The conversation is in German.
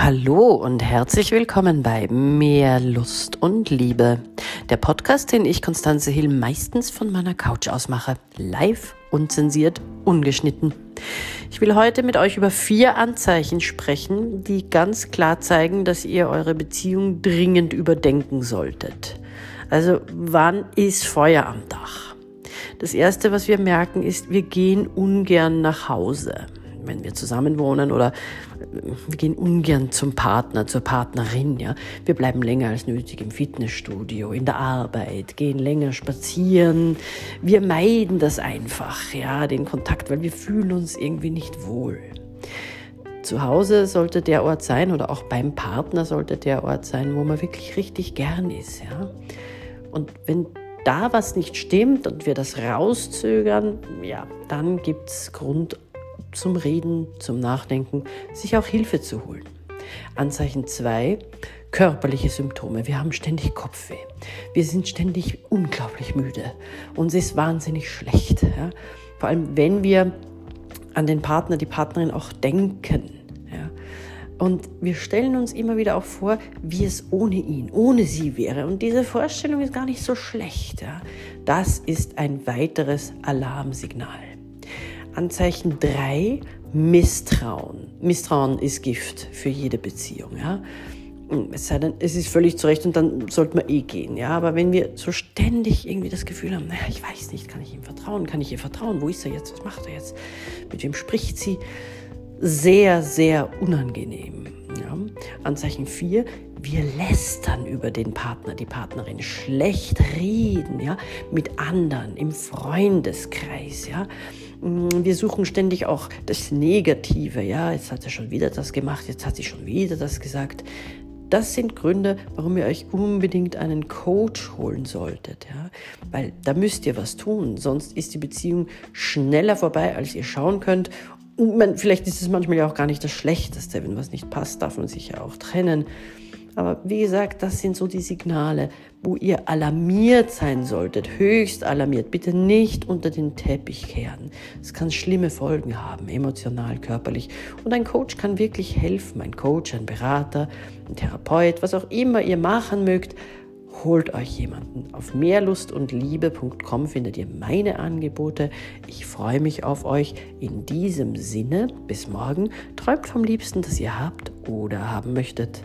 Hallo und herzlich willkommen bei Mehr Lust und Liebe. Der Podcast, den ich, Konstanze Hill, meistens von meiner Couch aus mache. Live, unzensiert, ungeschnitten. Ich will heute mit euch über vier Anzeichen sprechen, die ganz klar zeigen, dass ihr eure Beziehung dringend überdenken solltet. Also wann ist Feuer am Dach? Das Erste, was wir merken, ist, wir gehen ungern nach Hause wenn wir zusammen wohnen oder wir gehen ungern zum Partner, zur Partnerin, ja. Wir bleiben länger als nötig im Fitnessstudio, in der Arbeit, gehen länger spazieren. Wir meiden das einfach, ja, den Kontakt, weil wir fühlen uns irgendwie nicht wohl. Zu Hause sollte der Ort sein oder auch beim Partner sollte der Ort sein, wo man wirklich richtig gern ist, ja. Und wenn da was nicht stimmt und wir das rauszögern, ja, dann gibt es Grund zum Reden, zum Nachdenken, sich auch Hilfe zu holen. Anzeichen 2, körperliche Symptome. Wir haben ständig Kopfweh. Wir sind ständig unglaublich müde. Uns ist wahnsinnig schlecht. Ja? Vor allem, wenn wir an den Partner, die Partnerin auch denken. Ja? Und wir stellen uns immer wieder auch vor, wie es ohne ihn, ohne sie wäre. Und diese Vorstellung ist gar nicht so schlecht. Ja? Das ist ein weiteres Alarmsignal. Anzeichen 3, Misstrauen. Misstrauen ist Gift für jede Beziehung. Ja? Es sei denn, es ist völlig zurecht und dann sollte man eh gehen. Ja? Aber wenn wir so ständig irgendwie das Gefühl haben, naja, ich weiß nicht, kann ich ihm vertrauen, kann ich ihr vertrauen, wo ist er jetzt, was macht er jetzt, mit wem spricht sie, sehr, sehr unangenehm. Ja? Anzeichen 4, wir lästern über den Partner, die Partnerin, schlecht reden, ja, mit anderen im Freundeskreis, ja. Mm, wir suchen ständig auch das Negative, ja, jetzt hat er schon wieder das gemacht, jetzt hat sie schon wieder das gesagt. Das sind Gründe, warum ihr euch unbedingt einen Coach holen solltet, ja, weil da müsst ihr was tun, sonst ist die Beziehung schneller vorbei, als ihr schauen könnt man, vielleicht ist es manchmal ja auch gar nicht das Schlechteste. Wenn was nicht passt, darf man sich ja auch trennen. Aber wie gesagt, das sind so die Signale, wo ihr alarmiert sein solltet, höchst alarmiert. Bitte nicht unter den Teppich kehren. Es kann schlimme Folgen haben, emotional, körperlich. Und ein Coach kann wirklich helfen. Ein Coach, ein Berater, ein Therapeut, was auch immer ihr machen mögt. Holt euch jemanden. Auf mehrlustundliebe.com findet ihr meine Angebote. Ich freue mich auf euch. In diesem Sinne, bis morgen. Träumt vom Liebsten, das ihr habt oder haben möchtet.